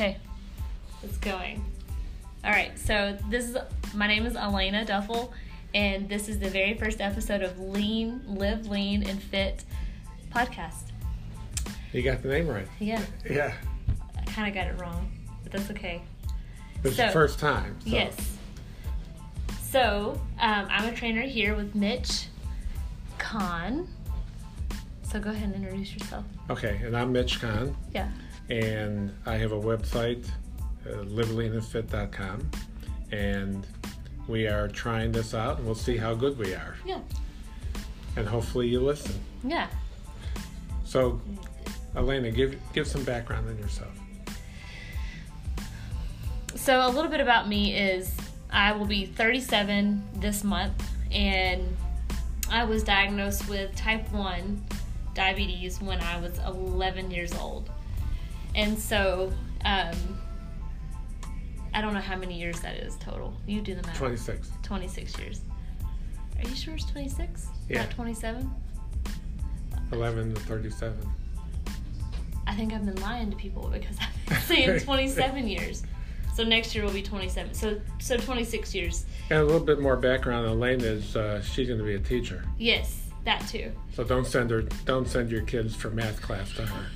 Okay, it's going. All right, so this is my name is Alayna Duffel, and this is the very first episode of Lean, Live Lean, and Fit podcast. You got the name right. Yeah, Yeah. I kind of got it wrong, but that's okay. It's So- the first time. so- Yes. So um, I'm a trainer here with Mitch Kahn. So go ahead and introduce yourself. Okay, and I'm Mitch Kahn, Yeah. And I have a website, uh, and we are trying this out, and we'll see how good we are, Yeah. and hopefully you listen. Yeah. So, Alayna, give give some background on yourself. So, a little bit about me is I will be 37 this month, and I was diagnosed with type 1 diabetes when I was 11 years old. And so, um, I don't know how many years that is total. You do the math. 26. 26 years. Are you sure it's 26? Yeah. Not 27? 11 to 37. I think I've been lying to people because I've been saying 27 years. So next year will be 27. So so 26 years. And a little bit more background. Alayna is uh, she's going to be a teacher, Yes, that too. so don't send her don't send your kids for math class to her.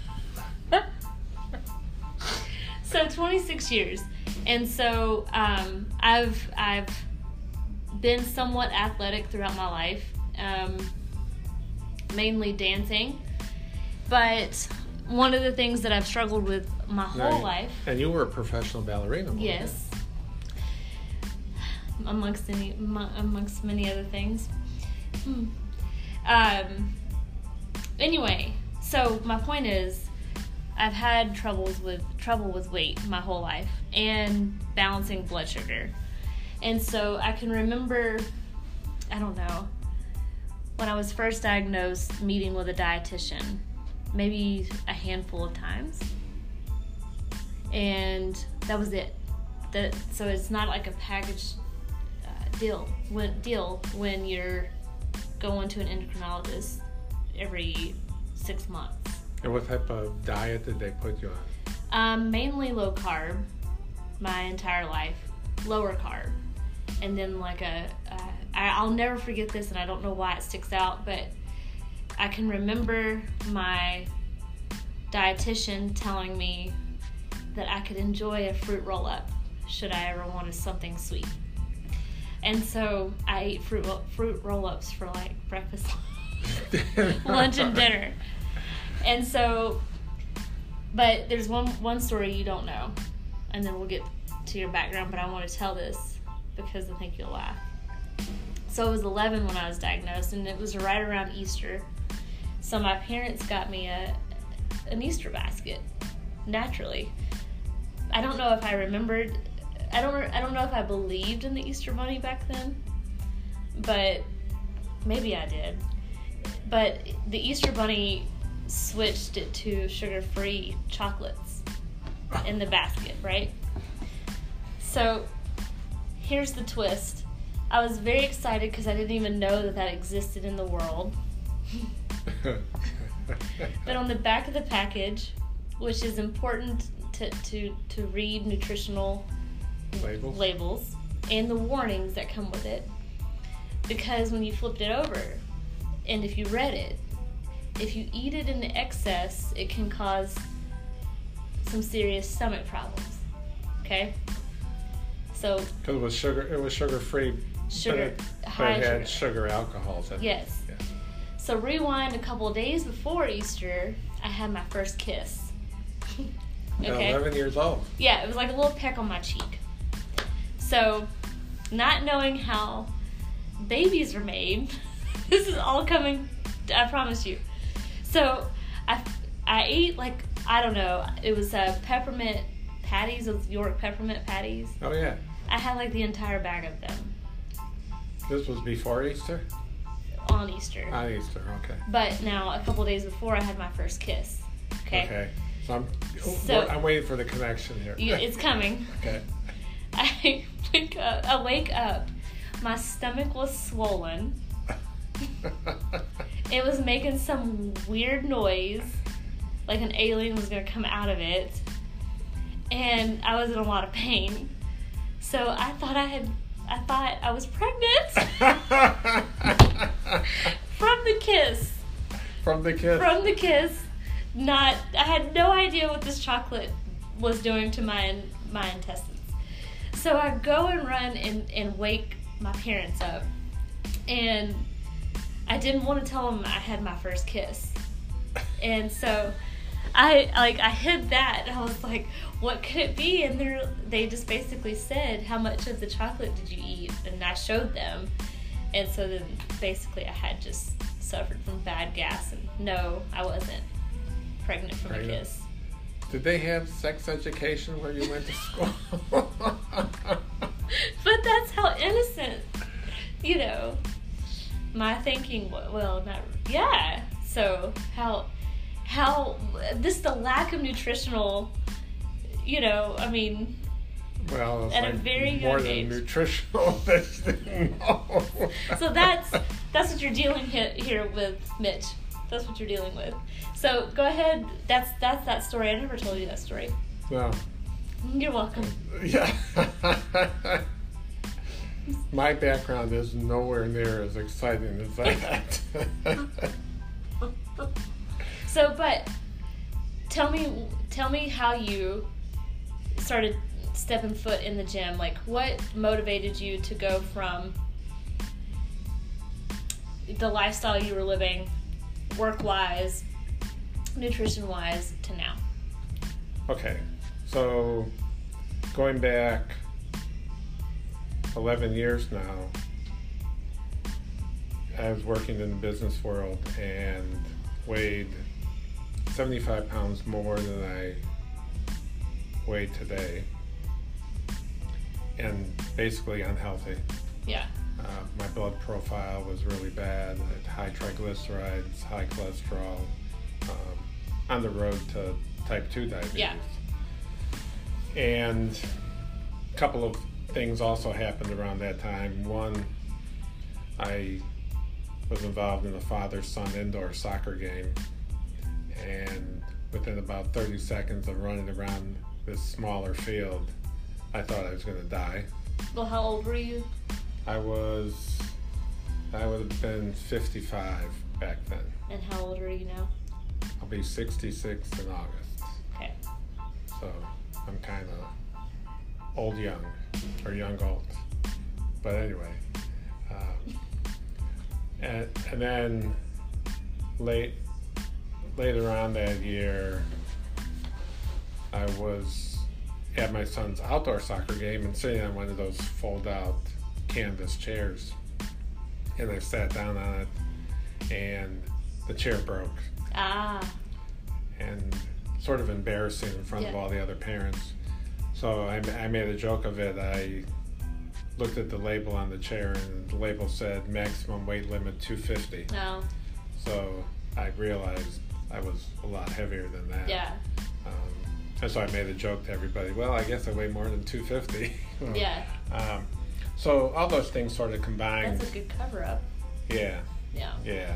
So 26 years and so um, i've i've been somewhat athletic throughout my life um, mainly dancing but one of the things that i've struggled with my whole Now, life And you were a professional ballerina. you? yes amongst any amongst many other things hmm. um anyway so my point is i've had troubles with trouble with weight my whole life and balancing blood sugar. And so i can remember i don't know when i was first diagnosed meeting with a dietitian maybe a handful of times. And that was it. That so it's not like a package uh, deal when deal when you're going to an endocrinologist every six months And what type of diet did they put you on? um, mainly low carb my entire life. Lower carb. And then like i'll never forget this and i don't know why it sticks out but i can remember my dietitian telling me that i could enjoy a fruit roll up should i ever want something sweet. And so i ate fruit fruit roll ups for like breakfast lunch and dinner and so but there's one one story you don't know. And then we'll get to your background but i want to tell this because i think you'll laugh. So i was 11 when i was diagnosed and it was right around easter. So my parents got me a an easter basket naturally. I don't know if i remembered i don't i don't know if i believed in the easter bunny back then but maybe i did. But the easter bunny switched it to sugar-free chocolates in the basket, right? So here's the twist. I was very excited because I didn't even know that that existed in the world. But on the back of the package, which is important to, to, to read nutritional Labels? labels and the warnings that come with it, because when you flipped it over and if you read it, if you eat it in excess, it can cause some serious stomach problems. Okay? So, Because it was sugar. It was sugar free. Sugar- But it, but it had sugar. sugar alcohols in it. yes. Yeah. So, rewind a couple of days before Easter, I had my first kiss. At okay? 11 years old. Yeah, it was like a little peck on my cheek. So, not knowing how babies are made, this is all coming, I promise you. So, I, I ate like, I don't know, it was uh, peppermint patties, those York peppermint patties. Oh yeah. I had like the entire bag of them This was before Easter. on Easter. On Easter. Okay. But now, a couple days before, I had my first kiss. Okay? Okay. So I'm. So- I'm waiting for the connection here. You, it's coming. okay. I wake up, I wake up, my stomach was swollen. It was making some weird noise, like an alien was gonna come out of it. and I was in a lot of pain. So I thought I had, I thought I was pregnant from the kiss. From the kiss. From the kiss. Not, I had no idea what this chocolate was doing to my my intestines. So I go and run and, and wake my parents up. And I didn't want to tell them I had my first kiss. And so I like I hid that and I was like, what could it be? And they they just basically said, how much of the chocolate did you eat? And I showed them. And so then basically I had just suffered from bad gas and no, I wasn't pregnant from Pregnant. a kiss. Did they have sex education where you went to school? But that's how innocent, you know, my thinking. Well, not yeah. So how how this the lack of nutritional, you know. I mean, well, At a very more young than age. nutritional. so that's that's what you're dealing here with, Mitch. That's what you're dealing with. So go ahead. That's that's that story. I never told you that story. no. You're welcome. Yeah. My background is nowhere near as exciting as that. So, but tell me, tell me how you started stepping foot in the gym. Like, what motivated you to go from the lifestyle you were living, work wise, nutrition wise, to now? okay, so going back 11 years now, I was working in the business world and weighed 75 pounds more than I weigh today, and basically unhealthy. Yeah. Uh, my blood profile was really bad. I had high triglycerides, high cholesterol, um, on the road to type 2 diabetes. Yeah. And a couple of things also happened around that time. One, I was involved in a father son indoor soccer game, and within about 30 seconds of running around this smaller field, I thought I was going to die. Well, how old were you? I was, I would have been 55 back then. And how old are you now? I'll be 66 in August. Okay. So I'm kind of old young or young old. But anyway, um, and, and then late later on that year, I was at my son's outdoor soccer game and sitting on one of those fold out canvas chairs. And I sat down on it and the chair broke Ah. and sort of embarrassing in front of all the other parents. So I, I made a joke of it. I looked at the label on the chair, and the label said maximum weight limit 250. No. So I realized I was a lot heavier than that. Yeah. Um, and so I made a joke to everybody. Well, I guess I weigh more than 250. Yeah. Um, so all those things sort of combined. That's a good cover up. yeah. Yeah. Yeah,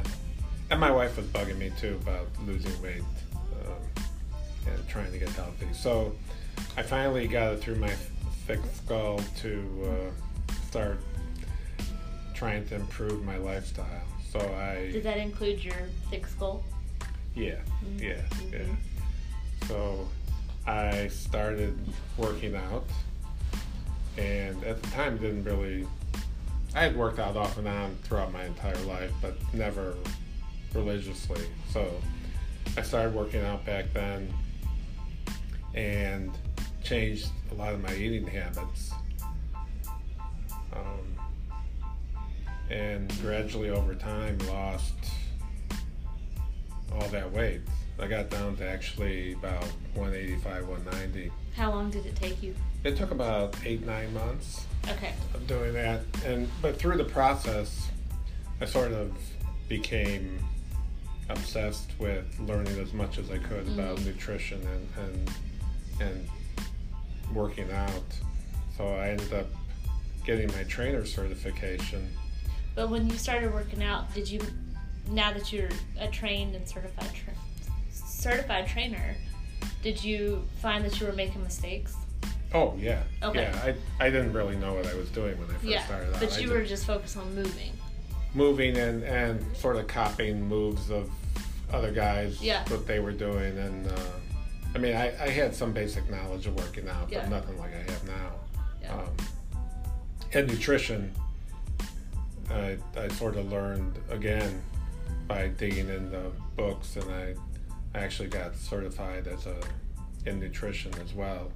and my wife was bugging me too about losing weight um, and trying to get healthy. So I finally got it through my thick skull to uh, start trying to improve my lifestyle. So I Did that include your thick skull? yeah Mhm. yeah yeah. Mhm. So I started working out, and at the time didn't really. I had worked out off and on throughout my entire life, but never religiously. So I started working out back then, and changed a lot of my eating habits. Um, and gradually over time lost all that weight. I got down to actually about 185, 190. How long did it take you? It took about eight, nine months Okay. of doing that, and but through the process, I sort of became obsessed with learning as much as I could about Mhm. nutrition and, and and working out. So I ended up getting my trainer certification. But when you started working out, did you, now that you're a trained and certified tra- certified trainer, Did you find that you were making mistakes? Oh yeah, Okay. yeah. I I didn't really know what I was doing when I first yeah, started out. but you were just focused on moving. moving and and sort of copying moves of other guys, Yeah. what they were doing, and uh, I mean, I, I had some basic knowledge of working out, Yeah. but nothing like I have now. Yeah. Um, and nutrition, I, I sort of learned again by digging in the books, and I, I actually got certified as a in nutrition as well.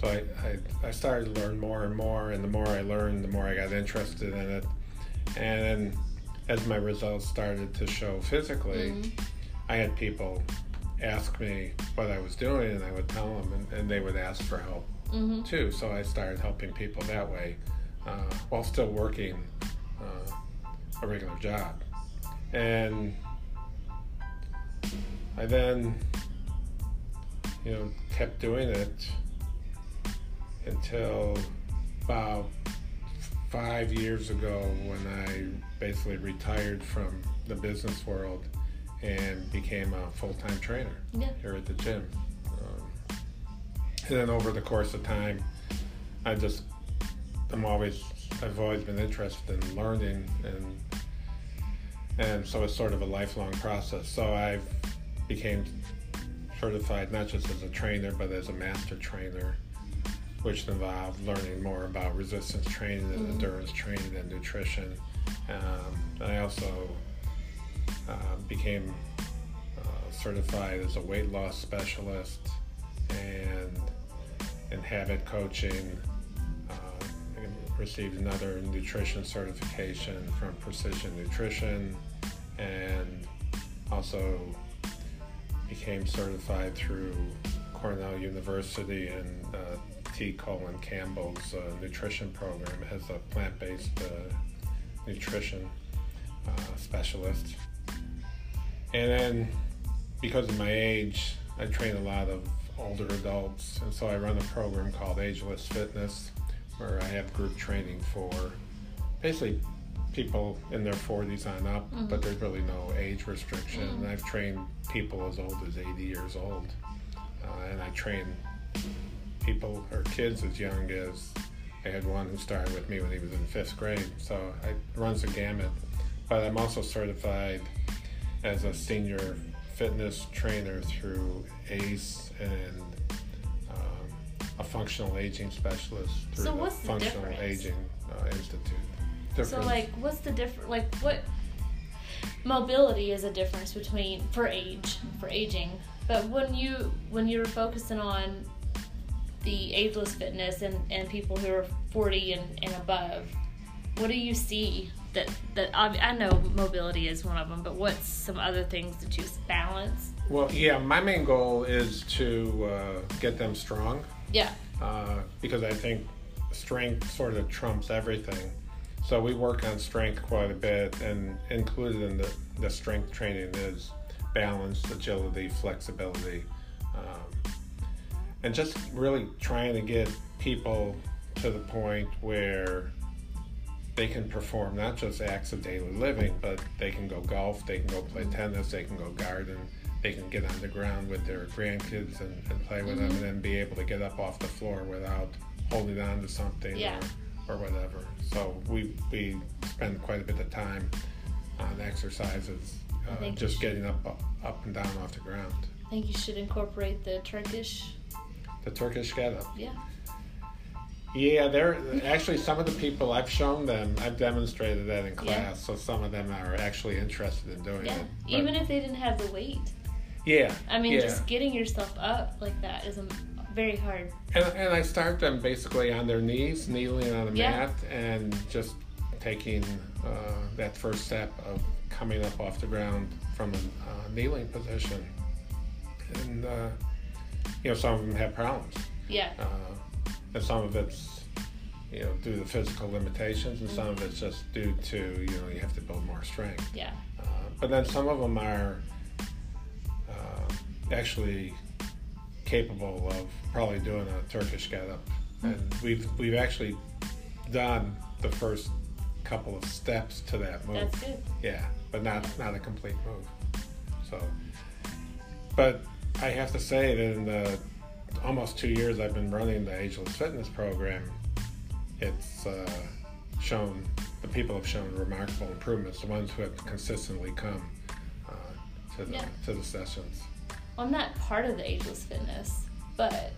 So I, I, I started to learn more and more, and the more I learned, the more I got interested in it. And as my results started to show physically, Mhm. I had people ask me what I was doing, and I would tell them, and, and they would ask for help Mm-hmm. too. So I started helping people that way uh, while still working uh, a regular job. And I then, you know, kept doing it until about five years ago when I basically retired from the business world and became a full-time trainer Yeah. here at the gym. Um, and then over the course of time, I just, I'm always, I've always been interested in learning and, and so it's sort of a lifelong process. So I've became certified not just as a trainer, but as a master trainer, which involved learning more about resistance training and Mhm. endurance training and nutrition. Um, I also uh, became uh, certified as a weight loss specialist and in habit coaching. Uh, received another nutrition certification from Precision Nutrition and also became certified through Cornell University and uh, T. Colin Campbell's uh, nutrition program as a plant-based uh, nutrition uh, specialist. And then, because of my age, I train a lot of older adults, and so I run a program called Ageless Fitness, where I have group training for basically people in their 40s on up, Mhm. but there's really no age restriction. Mhm. And I've trained people as old as 80 years old, uh, and I train people or kids as young as I had one who started with me when he was in fifth grade. So it runs the gamut. But I'm also certified as a senior fitness trainer through ACE and um, a functional aging specialist through So the what's the Functional difference? Aging uh, Institute. So like, what's the difference? Like, what mobility is a difference between for age for aging, but when you when you're focusing on the ageless fitness and and people who are forty and, and above, what do you see that that I, I know mobility is one of them, but what's some other things that you balance? Well, yeah, my main goal is to uh, get them strong Yeah. uh, because I think strength sort of trumps everything. So we work on strength quite a bit, and included in the, the strength training is balance, agility, flexibility, um, and just really trying to get people to the point where they can perform not just acts of daily living, but they can go golf, they can go play tennis, they can go garden, they can get on the ground with their grandkids and, and play with them, Mhm. and then be able to get up off the floor without holding on to something Yeah. or, or whatever. So we we spend quite a bit of time on exercises, uh, just getting up up and down off the ground. I think you should incorporate the Turkish. The Turkish get up. Yeah. Yeah, they're actually some of the people I've shown them. I've demonstrated that in class, Yeah. so some of them are actually interested in doing Yeah. it. But- Even if they didn't have the weight. yeah, I mean, yeah. just getting yourself up like that is very hard. And, and I start them basically on their knees, kneeling on a Yeah. mat, and just taking uh, that first step of coming up off the ground from a uh, kneeling position. And uh, you know, some of them have problems, Yeah. And some of it's you know due to physical limitations, and some of it's just due to you know you have to build more strength. Yeah. Uh, but then some of them are uh, actually capable of probably doing a Turkish get-up, and we've we've actually done the first couple of steps to that move. That's good. Yeah, but not not a complete move. So, but I have to say that in the almost two years I've been running the Ageless Fitness program, it's uh, shown the people have shown remarkable improvements. The ones who have consistently come uh, to the Yeah. to the sessions. I'm not part of the ageless fitness, but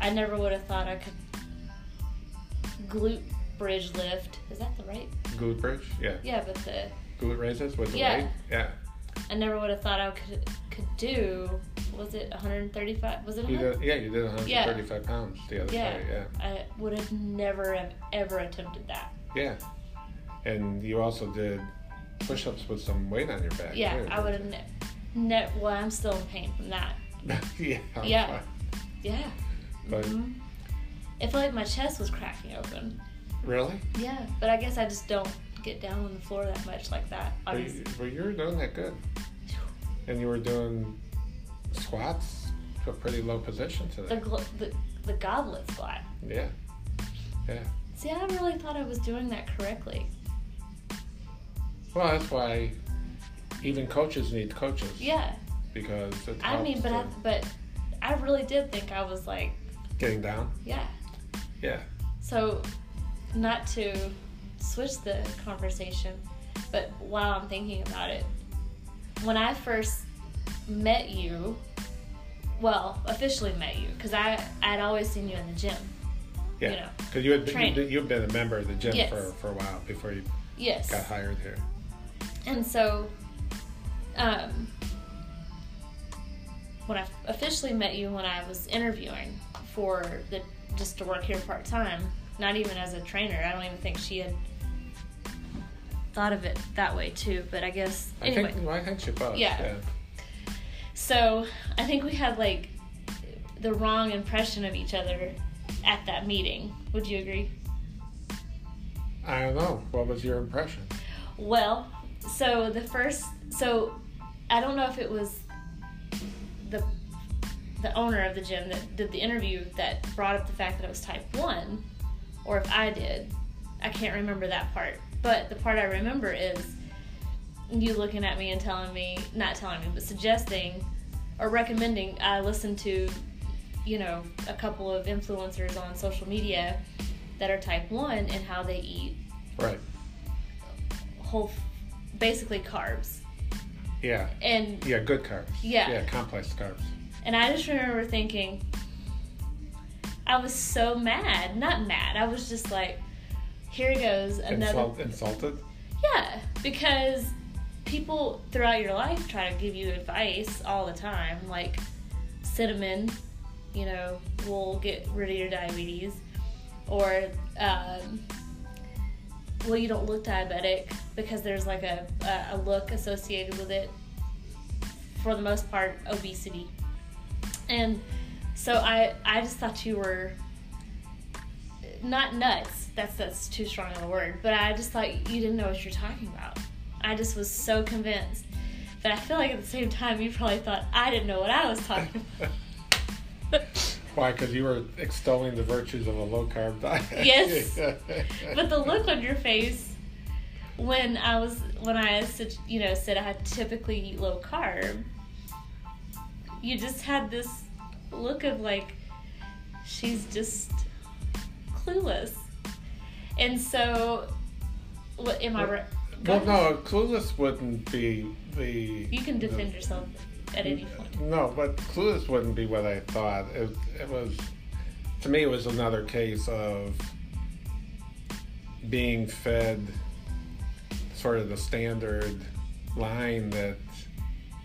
I never would have thought I could glute bridge lift. Is that the right? Glute bridge, yeah. Yeah, but the Glute raises with the Yeah. weight, yeah. I never would have thought I could could do. Was it 135? Was it? You did, yeah, you did 135 pounds the other Yeah. day, yeah. I would have never have ever attempted that. Yeah. And you also did push-ups with some weight on your back. Yeah, too, I would have. Ne- ne- well, I'm still in pain from that. yeah. Yeah. fine. Yeah. But Mhm. It felt like my chest was cracking open. really, Yeah, but I guess I just don't get down on the floor that much like that. well, you, Obviously. well, you were doing that good, and you were doing squats to a pretty low position The, today. gl- the the goblet squat. Yeah. Yeah. See, I really thought I was doing that correctly. Well, that's why even coaches need coaches. Yeah, Because I mean, but I but I really did think I was like, getting down. yeah. Yeah. So, not to switch the conversation, but while I'm thinking about it, when I first met you, well, officially met you, because I I'd always seen you in the gym. Yeah. You know, Because you had been, you'd, you've been a member of the gym Yes. for, for a while before you Yes. got hired here. And so, um, when I officially met you, when I was interviewing for the just to work here part time, not even as a trainer, I don't even think she had thought of it that way too. But I guess I anyway. think I think she was. Yeah. yeah. So I think we had like the wrong impression of each other at that meeting. Would you agree? I don't know. What was your impression? Well, so the first, so I don't know if it was the the owner of the gym that did the interview that brought up the fact that it was type one, or if I did. I can't remember that part. But the part I remember is you looking at me and telling me, not telling me, but suggesting or recommending I listen to, you know, a couple of influencers on social media that are type one and how they eat Right. whole, basically carbs. Yeah. And Yeah. Good carbs. Yeah. Yeah. Complex carbs. and I just remember thinking, I was so mad. Not mad. I was just like, here goes another. Insult, insulted. Yeah, because people throughout your life try to give you advice all the time, like cinnamon, you know, will get rid of your diabetes, or um, well, you don't look diabetic because there's like a, a, a look associated with it. For the most part, obesity, and so I I just thought you were not nuts. That's that's too strong of a word. But I just thought you didn't know what you're talking about. I just was so convinced. But I feel like at the same time you probably thought I didn't know what I was talking about. Why? Because you were extolling the virtues of a low carb diet. Yes. but the look on your face when I was when I said you know said I typically eat low carb, you just had this look of like she's just clueless, and so what am I? Right? Well, no, clueless wouldn't be the. You can defend the- yourself at any point. No, but clueless wouldn't be what I thought. It, it was, to me, it was another case of being fed sort of the standard line that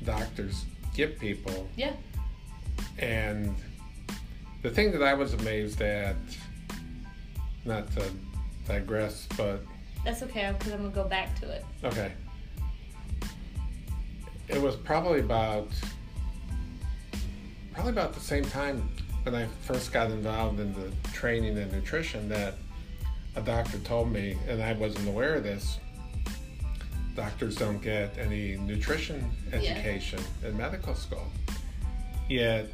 doctors give people. Yeah. And the thing that I was amazed at, not to digress, but That's okay because I'm gonna go back to it. Okay. It was probably about probably about the same time when I first got involved in the training and nutrition that a doctor told me, and I wasn't aware of this. Doctors don't get any nutrition Yeah. education in medical school. Yet,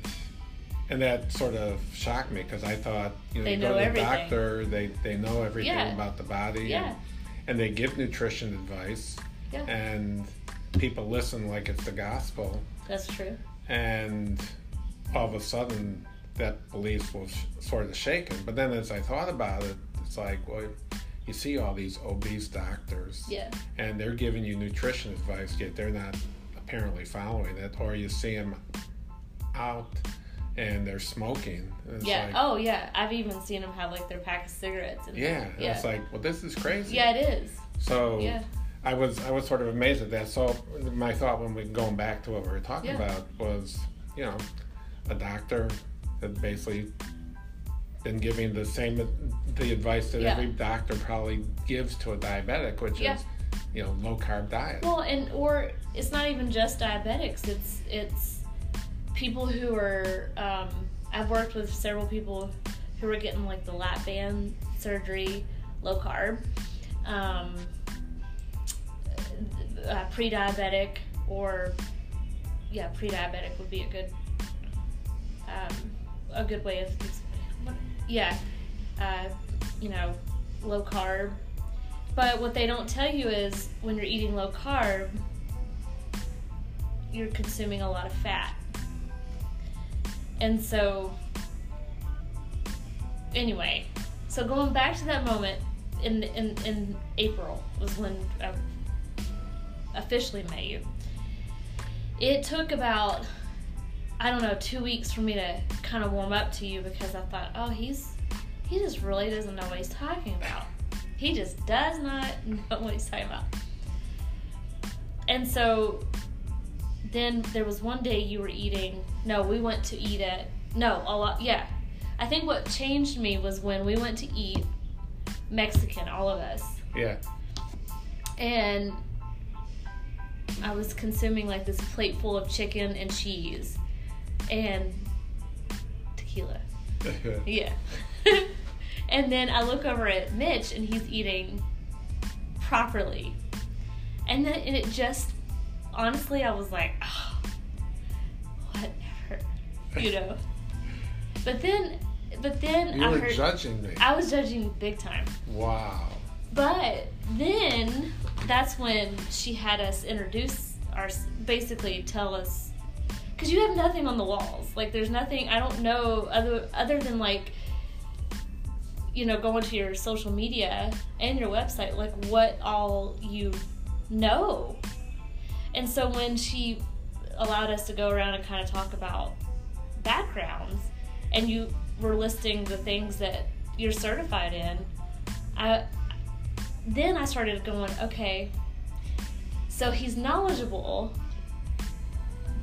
and that sort of shocked me because I thought, you know, They you go know to the everything. doctor, they, they know everything Yeah. about the body. Yeah. And, and they give nutrition advice Yeah. and people listen like it's the gospel That's true. and all of a sudden that belief was sort of shaken. But then as I thought about it, it's like, well, you see all these obese doctors, Yeah. and they're giving you nutrition advice, yet they're not apparently following it, or you see them out and they're smoking. and Yeah. like, oh, yeah. I've even seen them have like their pack of cigarettes. And, yeah. Yeah. It's like, well, this is crazy. yeah, it is. So Yeah. I was I was sort of amazed at that. So my thought when we going back to what we were talking Yeah. about was, you know, a doctor had basically been giving the same the advice that Yeah. every doctor probably gives to a diabetic, which Yeah. is, you know, low carb diet. Well, and or it's not even just diabetics. It's it's people who are. Um, I've worked with several people who are getting like the lap band surgery, low carb, um, uh, pre-diabetic, or yeah, pre-diabetic would be a good um, a good way of yeah, uh, you know, low carb. But what they don't tell you is when you're eating low carb, you're consuming a lot of fat. And so, anyway, so going back to that moment in in, in April was when I officially met you. It took about I don't know two weeks for me to kind of warm up to you because I thought, oh, he's he just really doesn't know what he's talking about. He just does not know what he's talking about. And so then there was one day you were eating. No, we went to eat at. No, a lot. Yeah. I think what changed me was when we went to eat Mexican, all of us. yeah. And I was consuming like this plate full of chicken and cheese and tequila. Yeah. and then I look over at Mitch and he's eating properly. And then and it just honestly I was like, oh. You know. But then but then you I were heard judging me. I was judging big time. wow. But then that's when she had us introduce our basically tell us because you have nothing on the walls. Like there's nothing I don't know other other than like you know going to your social media and your website like what all you know. And so when she allowed us to go around and kind of talk about backgrounds and you were listing the things that you're certified in, I then I started going, okay, so he's knowledgeable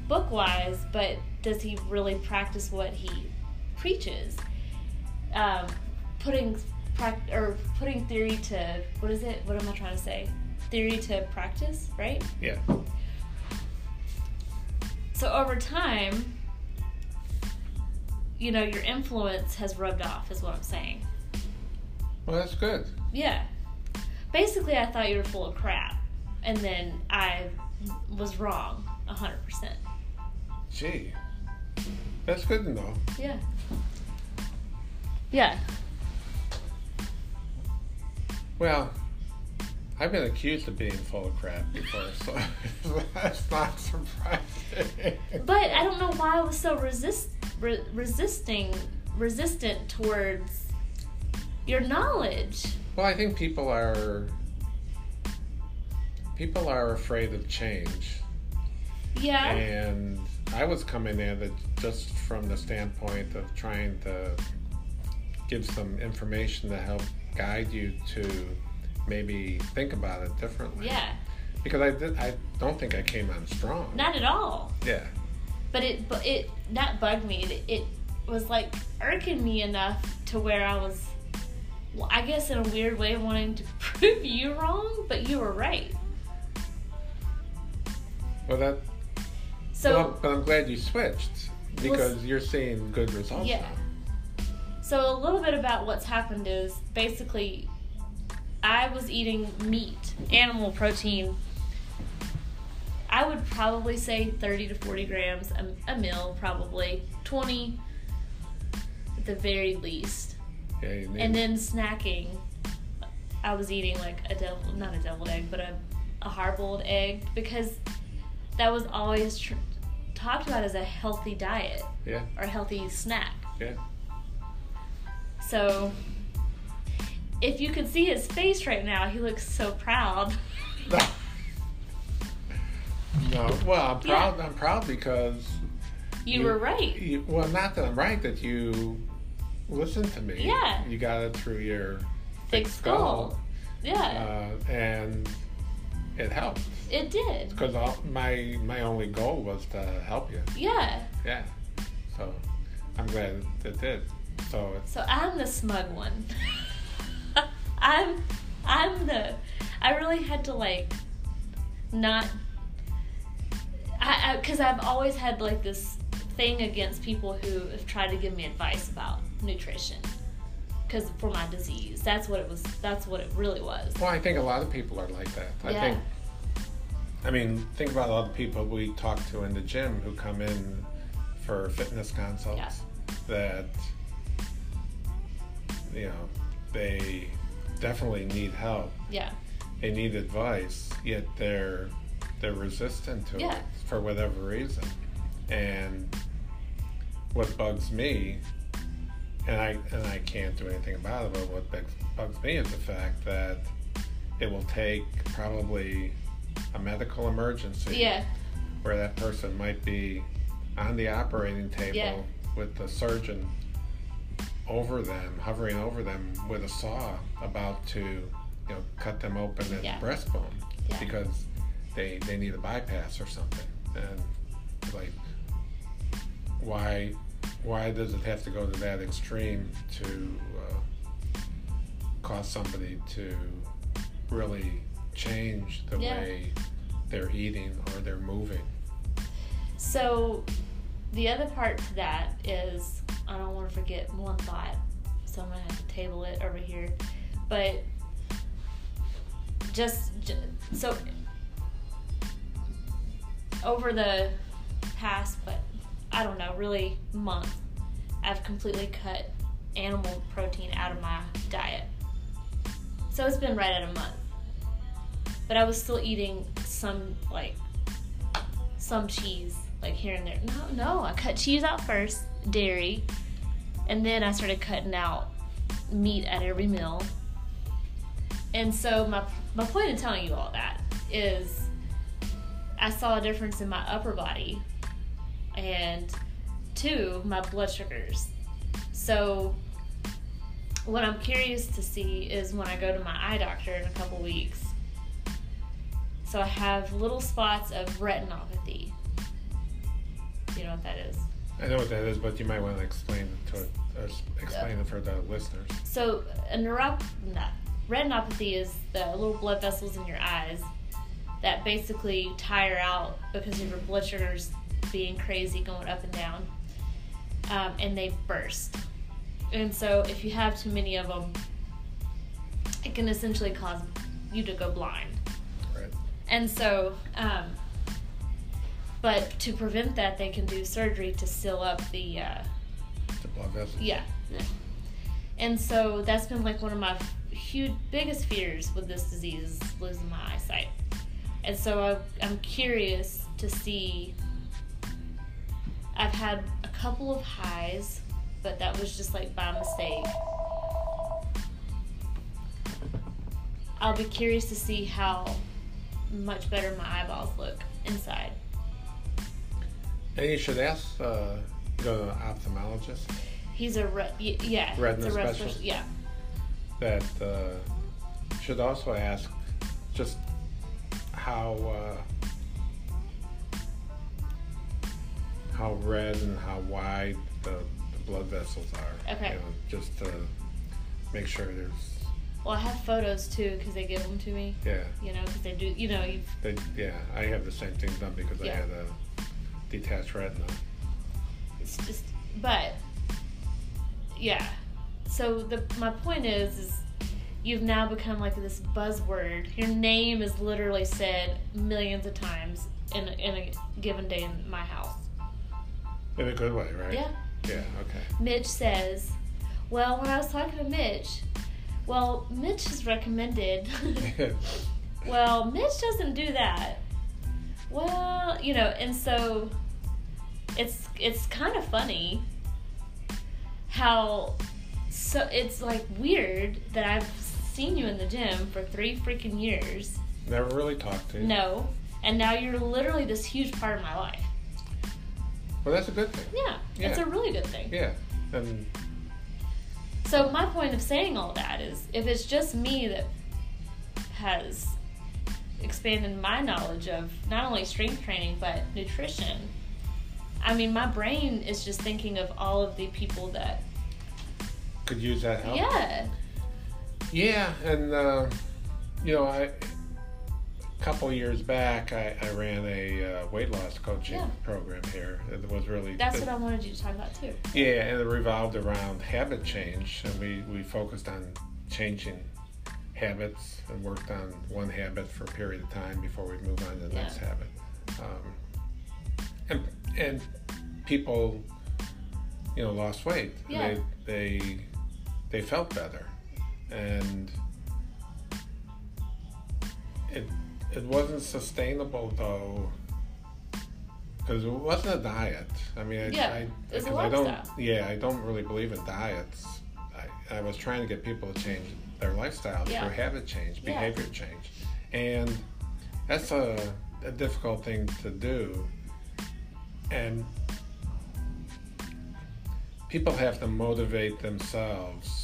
book wise, but does he really practice what he preaches? Um, putting or putting theory to what is it? What am I trying to say? Theory to practice, right? Yeah. So over time, you know, your influence has rubbed off, is what I'm saying. Well, that's good. Yeah. Basically, I thought you were full of crap, and then I was wrong, hundred percent. Gee. That's good to know. Yeah. Yeah. Well, I've been accused of being full of crap before, so that's not surprising. But I don't know why I was so resist re- resisting resistant towards your knowledge. Well, I think people are people are afraid of change, Yeah. and I was coming at it just from the standpoint of trying to give some information to help guide you to maybe think about it differently. Yeah. Because I did, I don't think I came on strong. Not at all. yeah. But it but it that bugged me. It, it was like irking me enough to where I was well, I guess in a weird way wanting to prove you wrong, but you were right. Well, that. So well, but I'm glad you switched because you're seeing good results Yeah. now. So a little bit about what's happened is basically I was eating meat, animal protein. I would probably say 30 to 40 grams a, a meal, probably 20 at the very least. Need, And then snacking, I was eating like a devil, not a deviled egg, but a, a hard boiled egg because that was always tr- talked about as a healthy diet Yeah. or healthy snack. Yeah. So if you could see his face right now, he looks so proud. No. Well, I'm Yeah. proud. I'm proud because You were right. You, well, not that I'm right that you listened to me. Yeah. You got it through your Thick skull. Yeah, uh, and it helped it did. because my my only goal was to help you. Yeah. Yeah. So I'm glad it did. So it's So I'm the smug one. I'm I'm the I really had to like not because I've always had like this thing against people who have tried to give me advice about nutrition because for my disease that's what it was that's what it really was well, I think a lot of people are like that. I Yeah. think. I mean, think about all the people we talk to in the gym who come in for fitness consults. Yeah. That you know they definitely need help. yeah They need advice, yet they're they're resistant to Yeah. it for whatever reason. And what bugs me, and I and I can't do anything about it, but what bugs, bugs me is the fact that it will take probably a medical emergency yeah where that person might be on the operating table Yeah. with the surgeon over them, hovering over them with a saw, about to, you know, cut them open at Yeah. the breastbone because they they need a bypass or something. And like, why why does it have to go to that extreme to uh, cause somebody to really change the Yeah. way they're eating or they're moving? So, the other part to that is I don't want to forget one thought, so I'm gonna have to table it over here. But just, j so over the past, but I don't know, really month, I've completely cut animal protein out of my diet. So it's been right at a month, but I was still eating some like some cheese, like here and there. No, no, I cut cheese out first, dairy, and then I started cutting out meat at every meal. And so my my point in telling you all that is I saw a difference in my upper body and two, my blood sugars. So what I'm curious to see is when I go to my eye doctor in a couple weeks. So I have little spots of retinopathy. You know what that is? I know what that is, but you might want to explain it to uh, s- explain it for the listeners. So a neurop- no, retinopathy is the little blood vessels in your eyes that basically tire out because of your blood sugars being crazy going up and down, um, and they burst. And so if you have too many of them, it can essentially cause you to go blind. Right. And so, um, but to prevent that, they can do surgery to seal up the. Uh, The blood vessels. yeah. And so that's been like one of my huge, biggest fears with this disease is losing my eyesight. And so I, I'm curious to see. I've had a couple of highs, but that was just like by mistake. I'll be curious to see how much better my eyeballs look inside. And you should ask, uh, go to an ophthalmologist He's a re- yeah, Retina a ret- specialist? Yeah, that uh, should also ask just how uh, how red and how wide the, the blood vessels are. Okay. You know, just to make sure there's Well, I have photos too because they give them to me. yeah You know, because they do. You know, you they, yeah I have the same thing done because I Yeah. had a detached retina. it's just. But yeah. So the my point is is you've now become like this buzzword. Your name is literally said millions of times in a, in a given day in my house. In a good way, right? Yeah. Yeah. Okay. Mitch says, "Well, when I was talking to Mitch, well, Mitch has recommended." well, Mitch doesn't do that. Well, you know, and so it's it's kind of funny how so it's like weird that I've seen you in the gym for three freaking years. Never really talked to you. No, and now you're literally this huge part of my life. Well, that's a good thing. Yeah, it's a really good thing. Yeah. And So my point of saying all that is, if it's just me that has expanded my knowledge of not only strength training but nutrition, I mean, my brain is just thinking of all of the people that, could use that help. yeah, Yeah, and uh, you know, I a couple years back, I, I ran a uh, weight loss coaching Yeah. program here. It was really that's it- what I wanted you to talk about too. Yeah, and it revolved around habit change, and we, we focused on changing habits and worked on one habit for a period of time before we move on to the Yeah. next habit. Um, and and people, you know, lost weight. Yeah. They they they felt better, and it it wasn't sustainable though because it wasn't a diet. I mean, I, Yeah, I, it's a I don't, lifestyle. yeah, I don't really believe in diets. I, I was trying to get people to change their lifestyle Yeah. through habit change, Yeah. behavior change, and that's a, a difficult thing to do. And people have to motivate themselves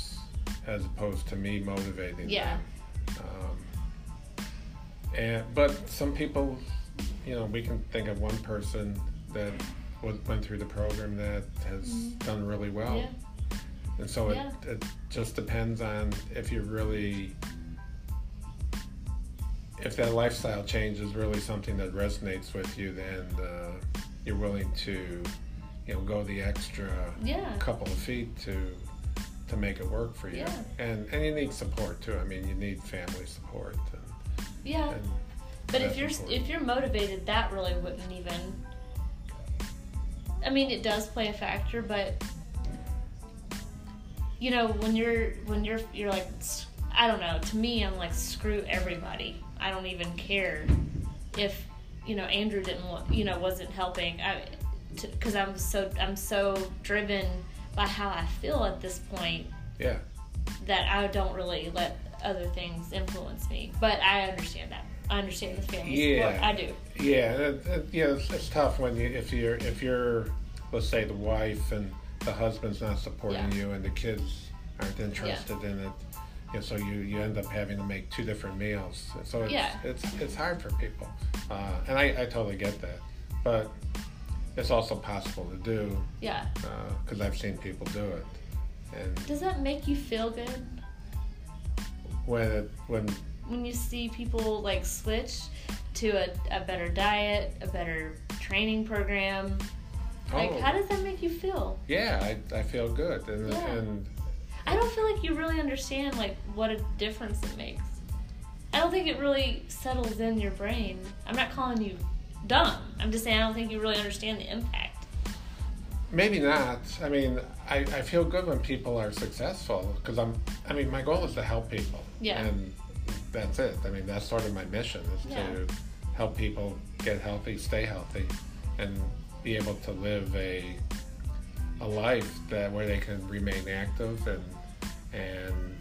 as opposed to me motivating Yeah. them. Um, and but some people, you know, we can think of one person that went through the program that has done really well. Mm-hmm. Yeah, And so Yeah. it, it just depends on if you're really, if that lifestyle change is really something that resonates with you, then uh, you're willing to, you know, go the extra yeah, couple of feet to to make it work for you. Yeah. And and you need support too. I mean, you need family support. And, yeah. and But if you're if you're motivated, that really wouldn't even. I mean, it does play a factor, but you know, when you're when you're you're like, I don't know. To me, I'm like, screw everybody. I don't even care if you know Andrew didn't want, you know wasn't helping. I because I'm so I'm so driven by how I feel at this point yeah, that I don't really let other things influence me. But I understand that. I understand the family Yeah. support. I do. yeah, yeah. It's, it's tough when you if you're if you're let's say the wife and the husband's not supporting Yeah. you and the kids aren't interested in it. Know, so you, you end up having to make two different meals. So it's Yeah. it's, it's hard for people, uh, and I, I totally get that. But it's also possible to do Yeah. Uh, because I've seen people do it. And Does that make you feel good when it, when when you see people like switch to a, a better diet, a better training program? Like, oh how does that make you feel? yeah, I, I feel good, and Yeah. and I don't feel like you really understand like what a difference it makes. I don't think it really settles in your brain. I'm not calling you dumb. I'm just saying I don't think you really understand the impact. maybe not. I mean, I, I feel good when people are successful because I'm. I mean, my goal is to help people. Yeah. And that's it. I mean, that's sort of my mission is Yeah. to help people get healthy, stay healthy, and be able to live a a life that where they can remain active and and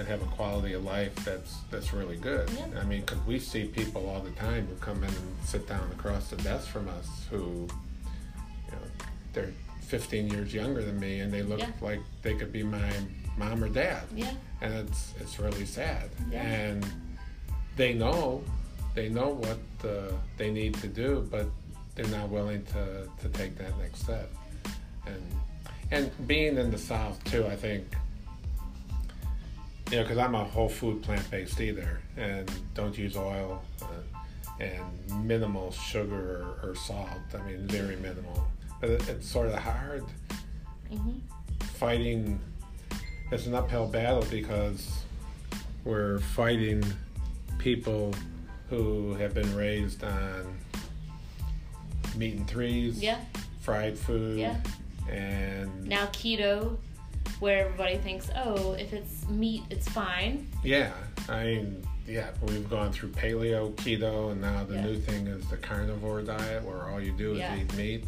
and have a quality of life that's that's really good. Yeah. I mean, because we see people all the time who come in and sit down across the desk from us who, you know, they're 15 years younger than me and they look Yeah. like they could be my mom or dad Yeah. and it's it's really sad. Yeah. And they know they know what uh, they need to do, but they're not willing to, to take that next step. And and being in the South too, I think. You know, because I'm a whole food plant based eater and don't use oil uh, and minimal sugar or, or salt. I mean, very minimal. But it, it's sort of hard hmm fighting it's an uphill battle because we're fighting people who have been raised on meat and threes, Yeah. fried food, Yeah. and Now keto, where everybody thinks, oh, if it's meat, it's fine. yeah, I mean, yeah, we've gone through paleo, keto, and now the Yeah. new thing is the carnivore diet, where all you do is Yeah. eat meat,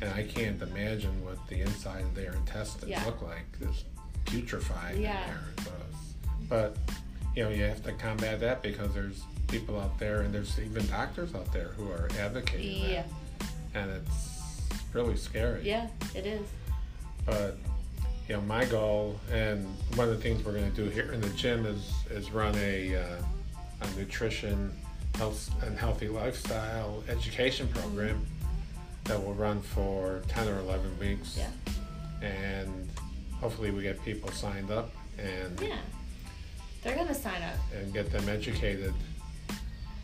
and I can't imagine what the inside of their intestines Yeah. look like. It's putrefied Yeah. in there. So but you know, you have to combat that because there's people out there, and there's even doctors out there who are advocating Yeah. that, and it's really scary. Yeah, it is. But you know, my goal and one of the things we're going to do here in the gym is is run a uh, a nutrition, health, and healthy lifestyle education program that will run for ten or eleven weeks. Yeah. And hopefully, we get people signed up and Yeah. They're gonna sign up. and get them educated,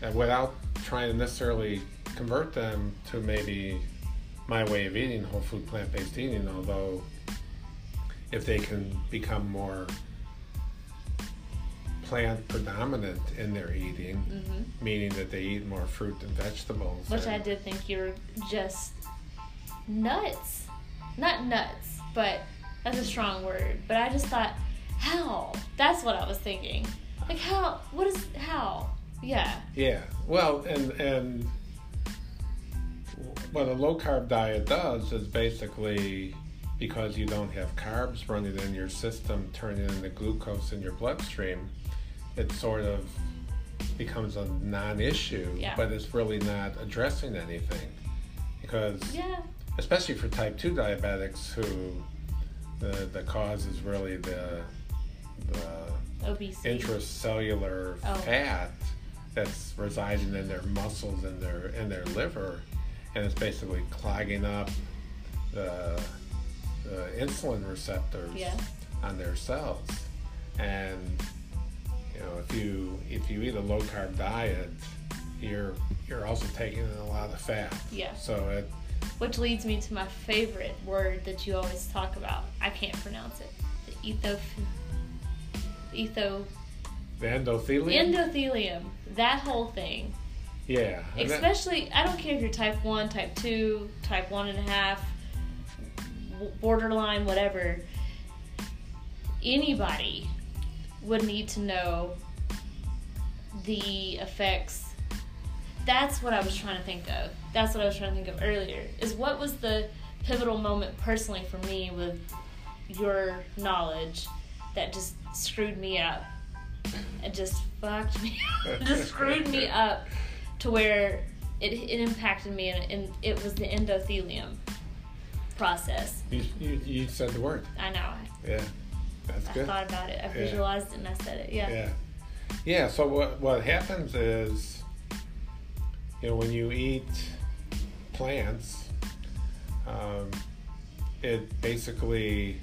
and without trying to necessarily convert them to maybe my way of eating, whole food, plant based eating, although if they can become more plant predominant in their eating, hmm meaning that they eat more fruit and vegetables. Which I did think you were just nuts. Not nuts, but that's a strong word. But I just thought, how? That's what I was thinking. Like how? What is how? Yeah. Yeah. Well, and and what a low carb diet does is basically because you don't have carbs running in your system, turning into glucose in your bloodstream, it sort of becomes a non-issue. Yeah. But it's really not addressing anything because, Yeah. especially for type two diabetics, who the the cause is really the the Obesity. intracellular Oh. fat that's residing in their muscles and their in their liver, and it's basically clogging up the, the insulin receptors Yeah. on their cells. And you know, if you if you eat a low carb diet, you're you're also taking in a lot of fat. Yeah. So it Which leads me to my favorite word that you always talk about. I can't pronounce it. The etho. Etho. the endothelium. Endothelium. That whole thing. yeah. and that- Especially, I don't care if you're type 1, type 2, type 1.5, w- borderline, whatever. Anybody would need to know the effects. That's what I was trying to think of. That's what I was trying to think of earlier. Is what was the pivotal moment personally for me with your knowledge that just screwed me up? It just fucked me just screwed me up to where it, it impacted me and, and it was the endothelium process. you, you, you said the word. I know. Yeah. That's I good. thought about it. I Yeah. visualized it and I said it. Yeah. Yeah. Yeah, so what what happens is you know, when you eat plants, um, it basically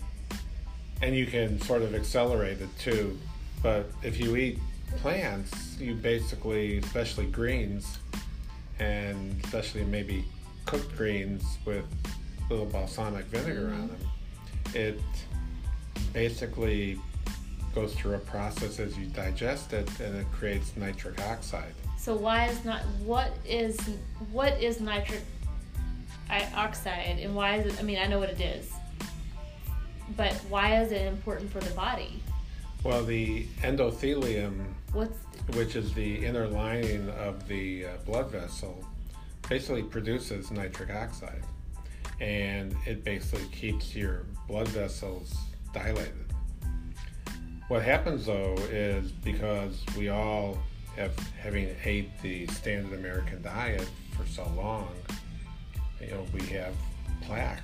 and you can sort of accelerate it too, but if you eat plants, you basically especially greens and especially maybe cooked greens with little balsamic vinegar on them, it basically goes through a process as you digest it and it creates nitric oxide. So why is not what is what is nitric oxide and why is it? I mean, I know what it is, but why is it important for the body? Well, the endothelium, What's which is the inner lining of the uh, blood vessel, basically produces nitric oxide. And it basically keeps your blood vessels dilated. What happens though is because we all have, having ate the standard American diet for so long, you know, we have plaque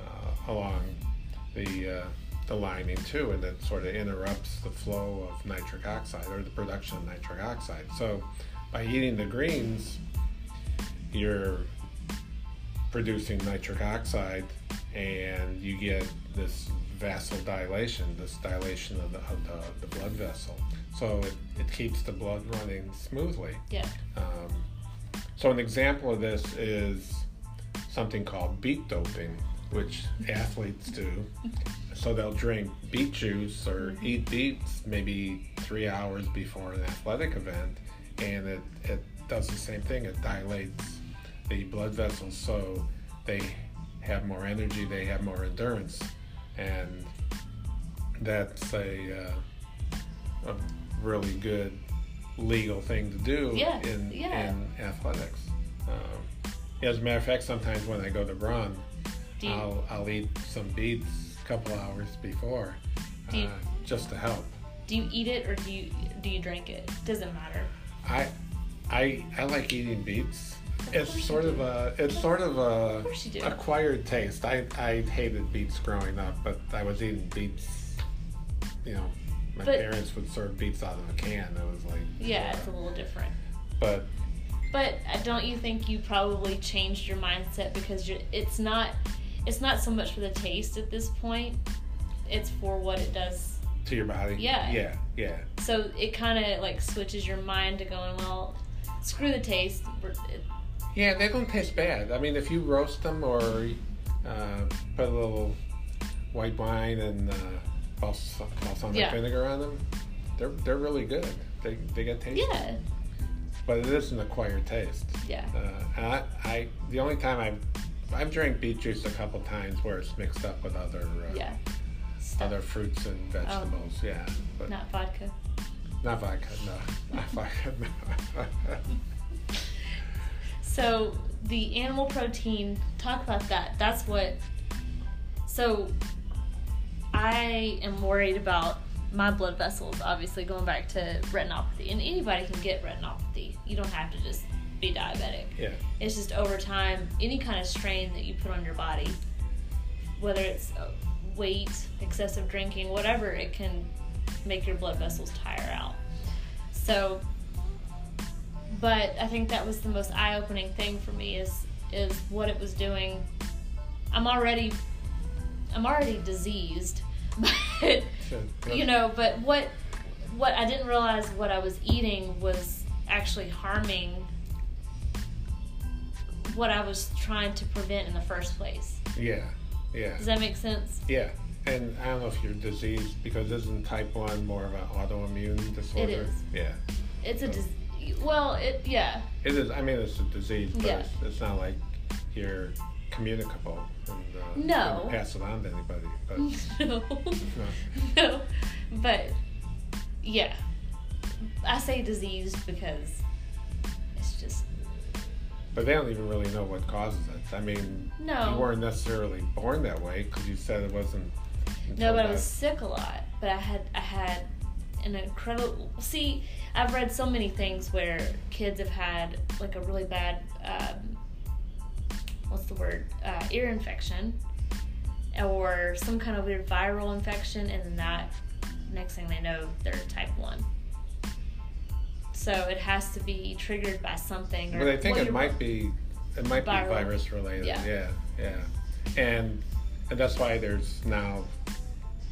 uh, along the uh, the lining too, and that sort of interrupts the flow of nitric oxide or the production of nitric oxide. So, by eating the greens, you're producing nitric oxide, and you get this vasodilation, this dilation of the, of the, the blood vessel. So it, it keeps the blood running smoothly. yeah. Um, so an example of this is something called beet doping, which athletes do. So they'll drink beet juice or eat beets maybe three hours before an athletic event, and it, it does the same thing. It dilates the blood vessels so they have more energy, they have more endurance, and that's a, uh, a really good legal thing to do in yeah. in athletics. Um, as a matter of fact, sometimes when I go to run, you, I'll I'll eat some beets a couple hours before, you- uh, just to help. do you eat it or do you do you drink it? Doesn't matter. I I I like eating beets. It's sort of a it's sort of a do. acquired taste. I I hated beets growing up, but I was eating beets. You know, my But- parents would serve beets out of a can. It was like Yeah, it's a little different. But But uh, don't you think you probably changed your mindset because it's not it's not so much for the taste at this point. It's for what it does. to your body, Yeah. yeah, yeah. So it kind of like switches your mind to going, well, screw the taste. Yeah, they don't taste bad. I mean, if you roast them or uh, put a little white wine and uh, balsam, balsamic Yeah. vinegar on them, they're they're really good. They they get tasty. Yeah, But it is an acquired taste. yeah. Uh, I, I the only time I've I've drank beet juice a couple times where it's mixed up with other uh, Yeah. Stuff. other fruits and vegetables. Yeah, but not, vodka. Not vodka. vodka. No, not vodka. No. So the animal protein, talk about that. That's what. So I am worried about my blood vessels. Obviously, going back to retinopathy, and anybody can get retinopathy. You don't have to just be diabetic. yeah, It's just over time, any kind of strain that you put on your body, whether it's uh, weight, excessive drinking, whatever, it can make your blood vessels tire out. So, but I think that was the most eye-opening thing for me is is what it was doing. I'm already, I'm already diseased, but So, you know but what what i didn't realize what i was eating was actually harming what i was trying to prevent in the first place Yeah, yeah. does that make sense Yeah, and I don't know if you're diseased because isn't type one more of an autoimmune disorder? is. Yeah, it's a dis- well it yeah it is. I mean, it's a disease, but Yeah. it's, it's not like you're communicable and uh, No. pass it on to anybody. But no no. no but yeah i say disease because it's just but they don't even really know what causes it. I mean, No. you weren't necessarily born that way because you said it wasn't. No, but I was sick a lot. But I had I had an incredible. See, I've read so many things where kids have had like a really bad, um, what's the word, uh, ear infection, or some kind of weird viral infection, and then that next thing they know they're type one. So it has to be triggered by something. Or, But I think it might be it might Viral. be virus related. Yeah. Yeah, yeah, and and that's why there's now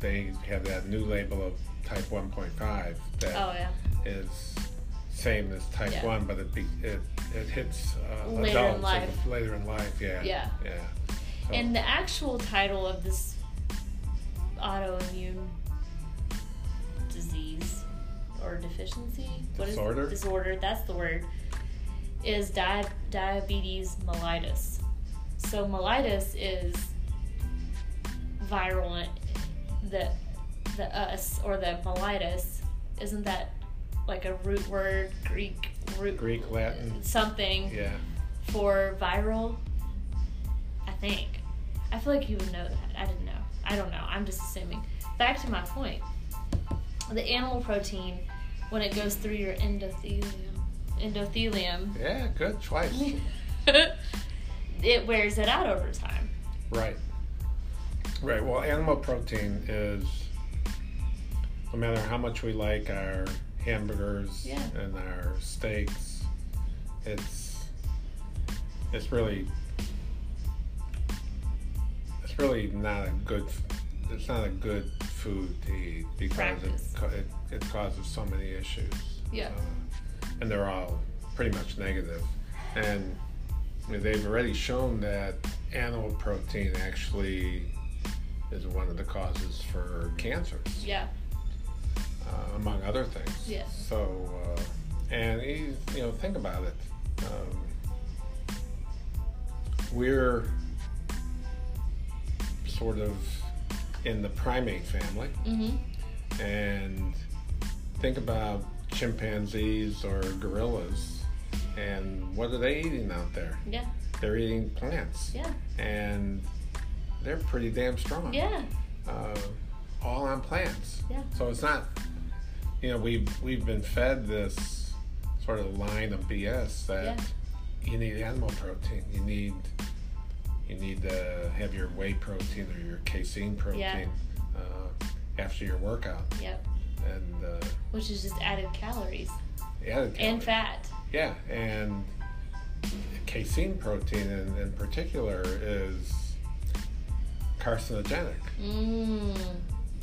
they have that new label of type 1.5 that Oh yeah. is same as type Yeah. one, but it be, it it hits uh, Later adults and life. later in life. Yeah, Yeah. yeah. So, And the actual title of this autoimmune disease or deficiency, what is Disorder? disorder? That's the word. Is di- diabetes mellitus. So mellitus is viral. The the us or the mellitus isn't that like a root word Greek root Greek, Latin. something yeah, for viral. I think. I feel like you would know that. I didn't know. I don't know. I'm just assuming. Back to my point. The animal protein, when it goes through your endothelium, endothelium, yeah. Good twice. it wears it out over time. Right. Right. Well, animal protein is no matter how much we like our hamburgers Yeah. and our steaks, it's it's really it's really not a good it's not a good food to eat because it, it it causes so many issues. Yeah. Uh, and they're all pretty much negative. And I mean, they've already shown that animal protein actually is one of the causes for cancers, Yeah. Uh, among other things. Yes. So, uh, and you, know, think about it. Um, we're sort of in the primate family, Mm-hmm. and think about chimpanzees or gorillas, and what are they eating out there? Yeah. they're eating plants, Yeah. and they're pretty damn strong. Yeah. uh, all on plants. Yeah. So it's not, you know, we've we've been fed this sort of line of BS that Yeah. you need animal protein. You need you need to have your whey protein or your casein protein Yeah. uh, after your workout, Yep. and uh, Which is just added calories added and fat. Yeah, and casein protein in, in particular is carcinogenic. Mmm.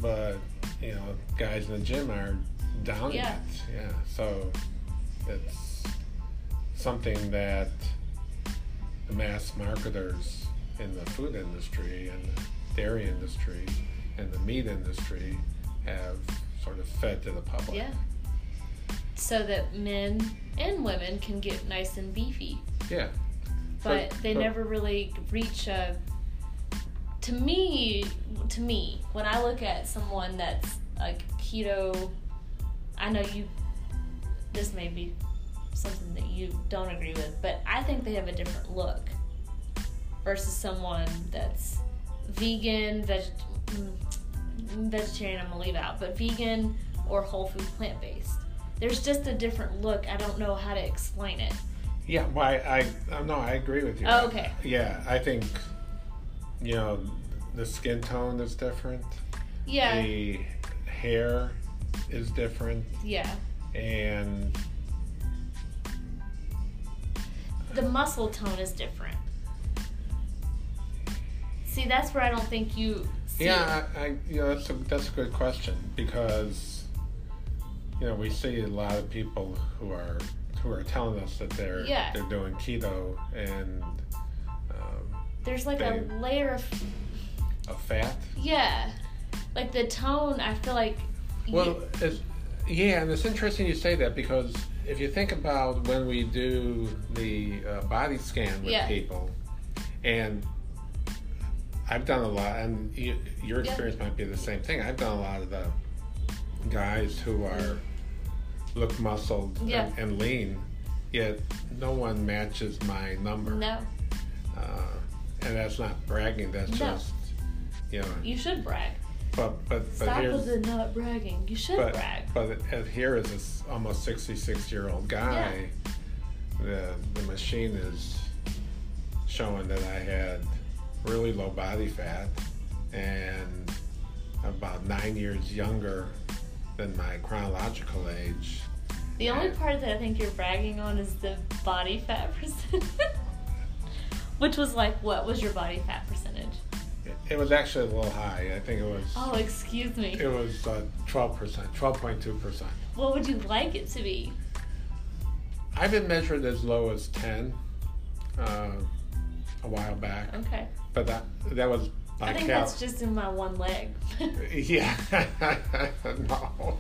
but you know, guys in the gym are downing Yeah. it. Yeah. So it's something that the mass marketers in the food industry and the dairy industry and the meat industry have sort of fed to the public. Yeah. So that men and women can get nice and beefy. Yeah. But But- they but- never really reach a. To me, to me, when I look at someone that's like keto, I know you. This may be something that you don't agree with, but I think they have a different look versus someone that's vegan, veg, mm, vegetarian. I'm gonna leave out, but vegan or whole food plant based. There's just a different look. I don't know how to explain it. Yeah. Why I, I no, I agree with you. Oh, okay. Yeah, I think you know the skin tone is different. Yeah, The hair is different. yeah. and the muscle tone is different. See, that's where I don't think you see yeah, I, I you know that's a that's a good question because you know we see a lot of people who are who are telling us that they're Yeah. they're doing keto and um. There's like a layer of a fat. yeah, like the tone. I feel like Well, it's, yeah, and it's interesting you say that because if you think about when we do the uh, body scan with Yeah. people, and I've done a lot, and you, your Yeah. experience might be the same thing. I've done a lot of the guys who are look muscled Yeah. and, and lean, yet no one matches my number. no, Uh, and that's not bragging. That's No. just you know. you should brag. But but but Stop here's with the not bragging. You should but brag. but it- here is this almost 66 year old guy the the machine is showing that i had really low body fat and about nine years younger than my chronological age The only and- part that I think you're bragging on is the body fat percentage. Which was like, what was your body fat percentage? It, was actually a little high i think it was Oh, excuse me. it was uh, 12% 12.2% What would you like it to be? i've been measured as low as 10 uh, a while back Okay. but that that was by I think cal- that's just in my one leg. Yeah. no.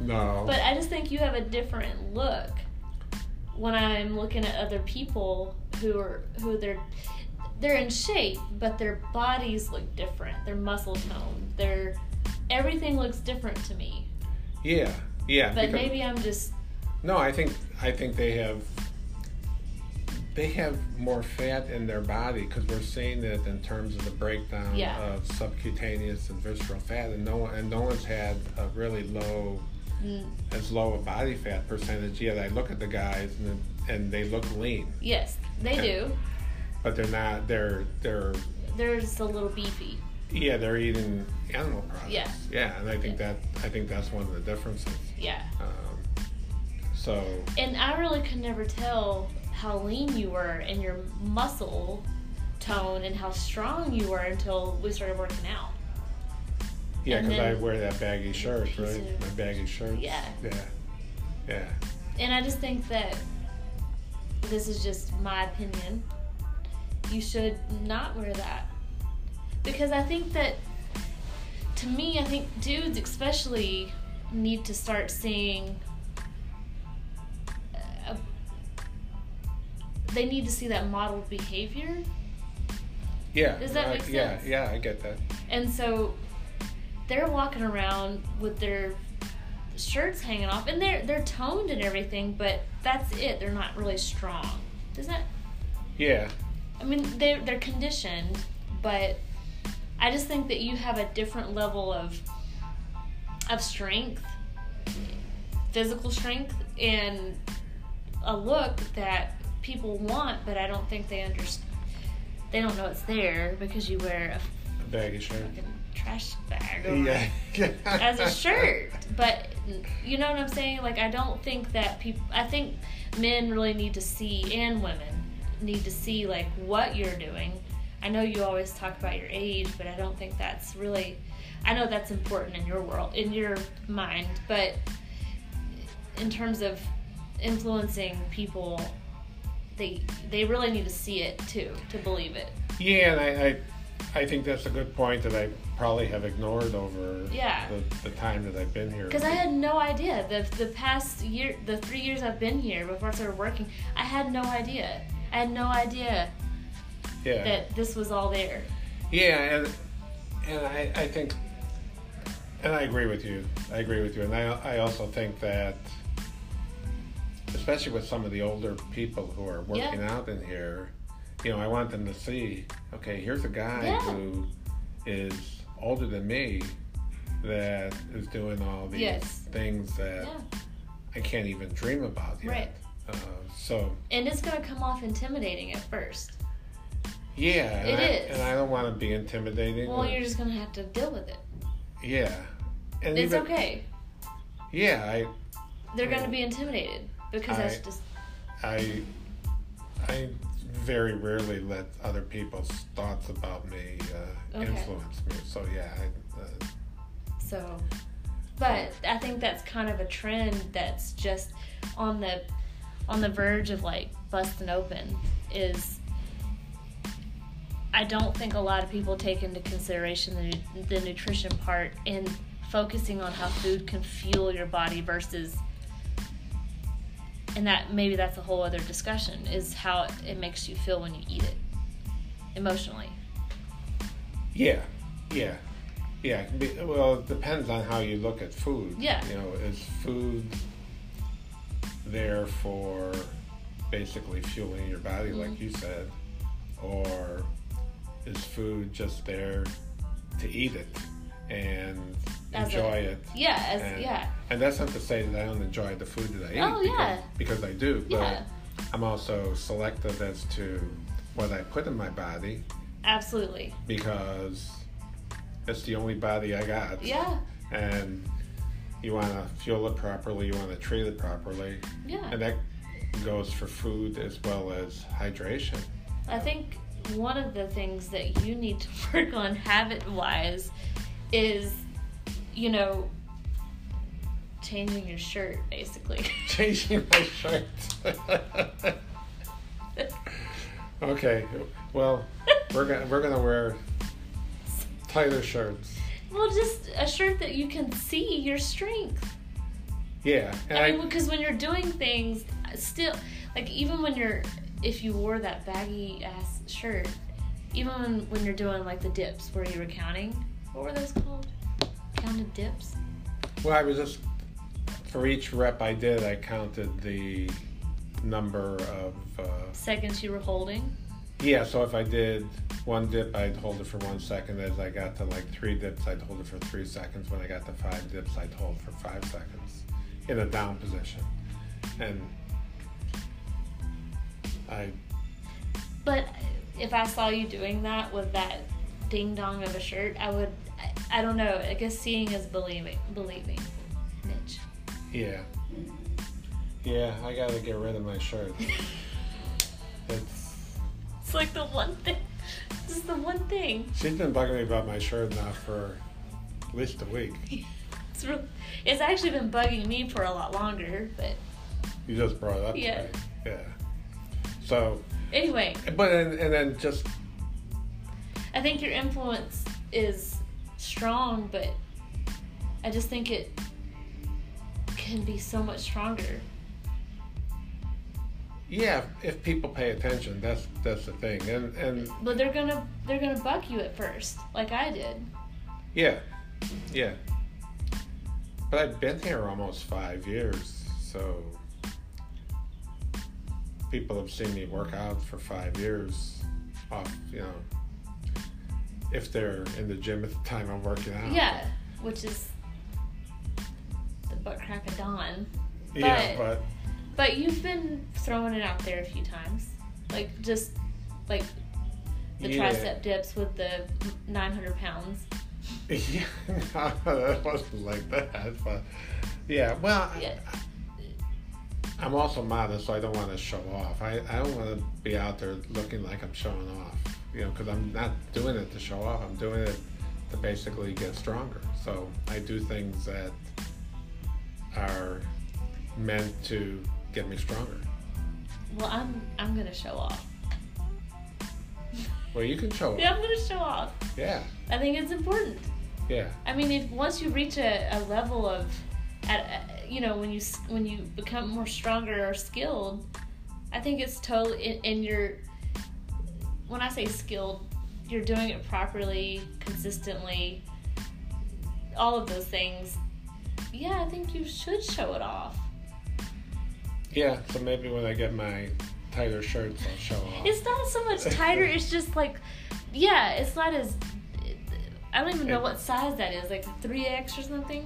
no. But I just think you have a different look when I'm looking at other people who are who they're they're in shape, but their bodies look different. Their muscle tone, their everything looks different to me. yeah. Yeah. But maybe I'm just No, I think I think they have they have more fat in their body because we're seeing it in terms of the breakdown Yeah. of subcutaneous and visceral fat, and no one and no one's had a really low mm, as low a body fat percentage yet. I look at the guys and and they look lean, yes, they do. But they're not. They're they're They're just a little beefy. Yeah, they're eating animal products. Yeah. Yeah, and I think that I think that's one of the differences. Yeah. Um, so And I really could never tell how lean you were and your muscle tone and how strong you were until we started working out. yeah, because I wear that baggy shirt, right? of- My baggy shirt. Yeah. Yeah. Yeah. And I just think that this is just my opinion. You should not wear that. Because I think that, to me, I think dudes especially need to start seeing. uh, they need to see that modeled behavior. Yeah. Does that I- make Yeah, yeah, I get that. And so they're walking around with their shirts hanging off, and they're they're toned and everything, but that's it. They're not really strong. Does that? Yeah. I mean, they're they're conditioned, but I just think that you have a different level of of strength, physical strength, and a look that people want, but I don't think they understand. They don't know it's there because you wear a A baggy shirt. trash bag Yeah. as a shirt. But you know what I'm saying? Like I don't think that people. I think men really need to see, and women need to see like what you're doing. I know you always talk about your age, but I don't think that's really. I know that's important in your world, in your mind, but in terms of influencing people, they they really need to see it too to believe it. Yeah, and I, I, I think that's a good point that I probably have ignored over Yeah. the, the time that I've been here. Because I had no idea. The the past year, the three years I've been here before I started working, I had no idea. I had no idea yeah. that this was all there. Yeah, and and I, I think, and I agree with you. I agree with you, and I I also think that, especially with some of the older people who are working out in here, you know, I want them to see. Okay, here's a guy Yeah. who is older than me that is doing all these Yes. things that Yeah. I can't even dream about yet. Right. Uh, so And it's gonna come off intimidating at first. yeah, and It I, is. and I don't want to be intimidating. Well, or- you're just gonna have to deal with it. yeah, and It's even- okay. Yeah, I, They're gonna be intimidated because that's I- just I, I very rarely let other people's thoughts about me uh, Okay. influence me. So yeah, I, uh, so. But I think that's kind of a trend that's just on the on the verge of like busting open. Is I don't think a lot of people take into consideration the, the nutrition part and focusing on how food can fuel your body versus and that maybe that's a whole other discussion is how it, makes you feel when you eat it emotionally yeah, yeah, yeah. Well, it depends on how you look at food. Yeah. You know, is food there for basically fueling your body, like Mhm. you said, or is food just there to eat it and As a- enjoy it? yeah as And, yeah and that's not to say that I don't enjoy the food that I eat. Oh, because, yeah. because I do. But Yeah. I'm also selective as to what I put in my body absolutely because it's the only body I got. yeah And you want to fuel it properly, you want to treat it properly. yeah And that goes for food as well as hydration. I think one of the things that you need to work on habit wise is, you know, changing your shirt basically. Changing my shirt. okay. Well, we're gonna we're gonna wear tighter shirts. Well, just a shirt that you can see your strength. Yeah, I I, mean, because when you're doing things, still, like even when you're, if you wore that baggy ass shirt, even when, when you're doing like the dips where you were counting, what were those called? Counted dips? well, I was just for each rep I did, I counted the number of. Uh, Seconds you were holding? Yeah, so if I did one dip, I'd hold it for one second. As I got to like three dips, I'd hold it for three seconds. When I got to five dips, I'd hold for five seconds in a down position, and I But if I saw you doing that with that ding dong of a shirt, I would. I, I don't know. I guess seeing is believing. Believing, Mitch. Yeah. Mm-hmm. Yeah, I gotta get rid of my shirt. it's It's like the one thing. This is the one thing. she's been bugging me about my shirt now for at least a week. It's real. It's actually been bugging me for a lot longer. But You just brought it up. Yeah. me. Yeah. So, anyway, but and, and then just I think your influence is strong, but I just think it can be so much stronger. Yeah, if people pay attention, that's that's the thing. And and But they're gonna they're gonna bug you at first, like I did. yeah, yeah. but I've been here almost five years, so people have seen me work out for five years off, you know, if they're in the gym at the time I'm working out. Yeah, which is the butt crack of dawn. Yeah, but- but you've been throwing it out there a few times, like just like the Yeah. tricep dips with the 900 pounds. yeah, that wasn't like that. But yeah, well, Yeah. I, am also modest, so I don't want to show off. I, I don't want to be out there looking like I'm showing off, you know, because I'm not doing it to show off. I'm doing it to basically get stronger. So I do things that are meant to get me stronger. Well, I'm I'm gonna show off. Well, you can show off. Yeah, I'm gonna show off. Yeah, I think it's important. yeah, I mean, if once you reach a, a level of, at uh, you know, when you when you become more stronger or skilled, I think it's totally and you're. When I say skilled, you're doing it properly, consistently. All of those things. Yeah, I think you should show it off. Yeah. So maybe when I get my tighter shirts, I'll show off. It's not so much tighter. It's just like, yeah, it's not as. I don't even know It- what size that is, like three X or something.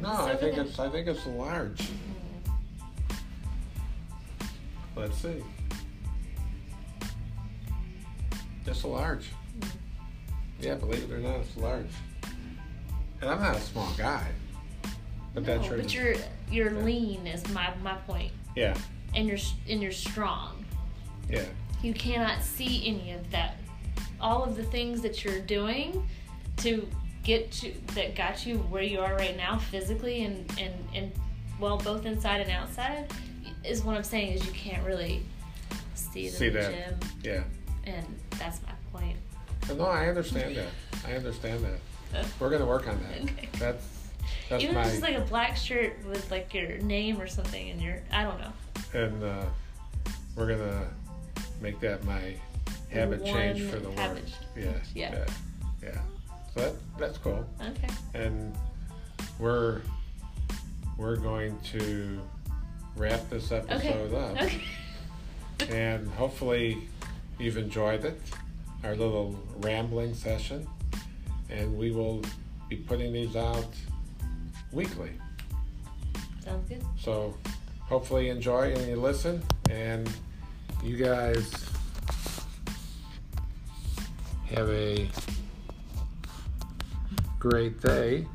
No, I think it's I think it's large. Mm-hmm. Let's see. It's a large. Mm-hmm. Yeah, believe it or not, it's large. And I'm not a small guy. But No, that's oh, your but you're you're lean is my my point, Yeah, and you're and you're strong. yeah. You cannot see any of that. All of the things that you're doing to get to that got you where you are right now physically and and and well both inside and outside is what I'm saying is you can't really see See the that. gym, Yeah. and that's my point. No, I understand that. I understand that. We're gonna work on that. Okay. That's that's Even my if it's just like a black shirt with like your name or something and your I don't know. and uh, we're gonna make that my habit change for the habit. work. Yeah, Yeah. yeah, yeah. So that that's cool. Okay. And we're we're going to wrap this Okay. episode up, Okay. and hopefully you've enjoyed it, our little rambling session, and we will be putting these out weekly. Sounds good. So hopefully you enjoy and you listen and you guys have a great day.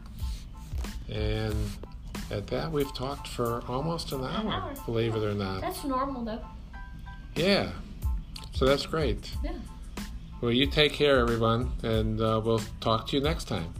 And at that we've talked for almost an hour, hour. believe it or not. That's normal though. Yeah. So that's great. Yeah. Well, you take care, everyone, and uh, we'll talk to you next time.